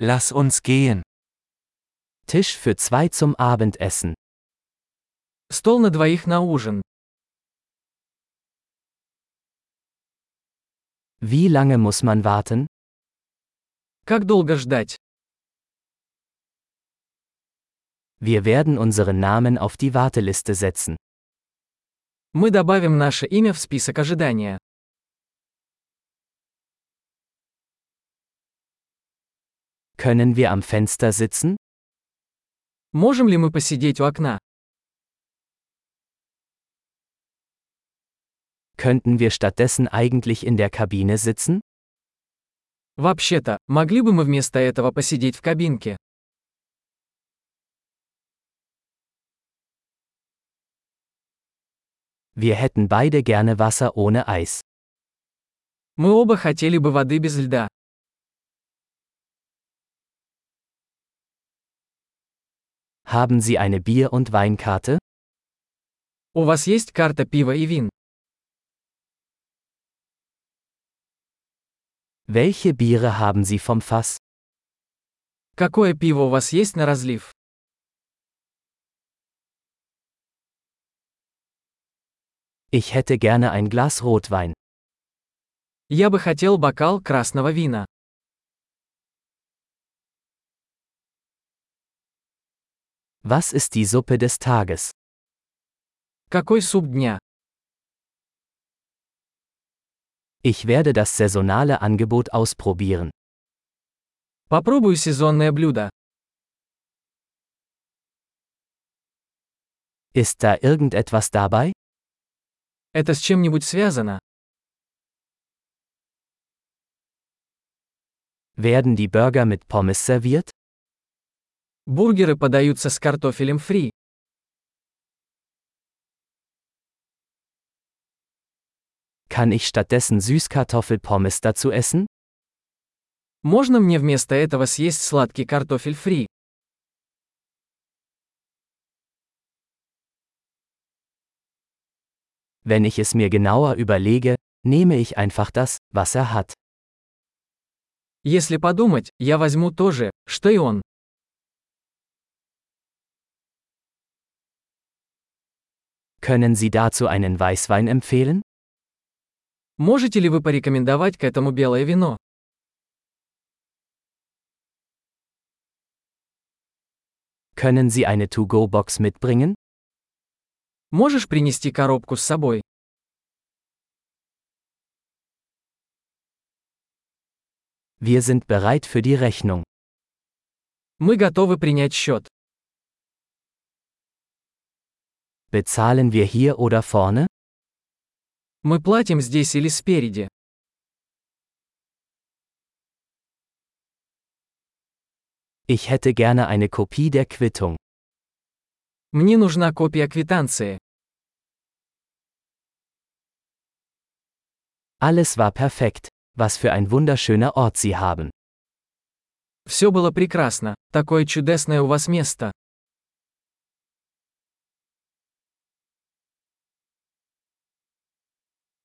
Lass uns gehen. Tisch für zwei zum Abendessen. Стол на двоих на ужин. Wie lange muss man warten? Как долго ждать? Wir werden unseren Namen auf die Warteliste setzen. Мы добавим наше имя в список ожидания. Können wir am Fenster sitzen? Можем ли мы посидеть у окна? Könnten wir stattdessen eigentlich in der Kabine sitzen? Вообще-то, могли бы мы вместо этого посидеть в кабинке? Wir hätten beide gerne Wasser ohne Eis. Мы оба хотели бы воды без льда. Haben Sie eine Bier- und Weinkarte? У вас есть карта пива и вин? Welche Biere haben Sie vom Fass? Какое пиво у вас есть на разлив? Ich hätte gerne ein Glas Rotwein. Я бы хотел бокал красного вина. Was ist die Suppe des Tages? Какой суп дня? Ich werde das saisonale Angebot ausprobieren. Попробую сезонное блюдо. Ist da irgendetwas dabei? Это с чем-нибудь связано? Werden die Burger mit Pommes serviert? Бургеры подаются с картофелем фри. Kann ich stattdessen Süßkartoffelpommes dazu essen? Можно мне вместо этого съесть сладкий картофель фри? Wenn ich es mir genauer überlege, nehme ich einfach das, was er hat. Если подумать, я возьму то же, что и он. Können Sie dazu einen Weißwein empfehlen? Можете ли вы порекомендовать к этому белое вино? Können Sie eine To-Go-Box mitbringen? Можешь принести коробку с собой? Wir sind bereit für die Rechnung. Мы готовы принять счет. Bezahlen wir hier oder vorne? Мы платим здесь или спереди. Ich hätte gerne eine Kopie der Quittung. Мне нужна копия квитанции. Alles war perfekt. Was für ein wunderschöner Ort Sie haben. Все было прекрасно. Такое чудесное у вас место.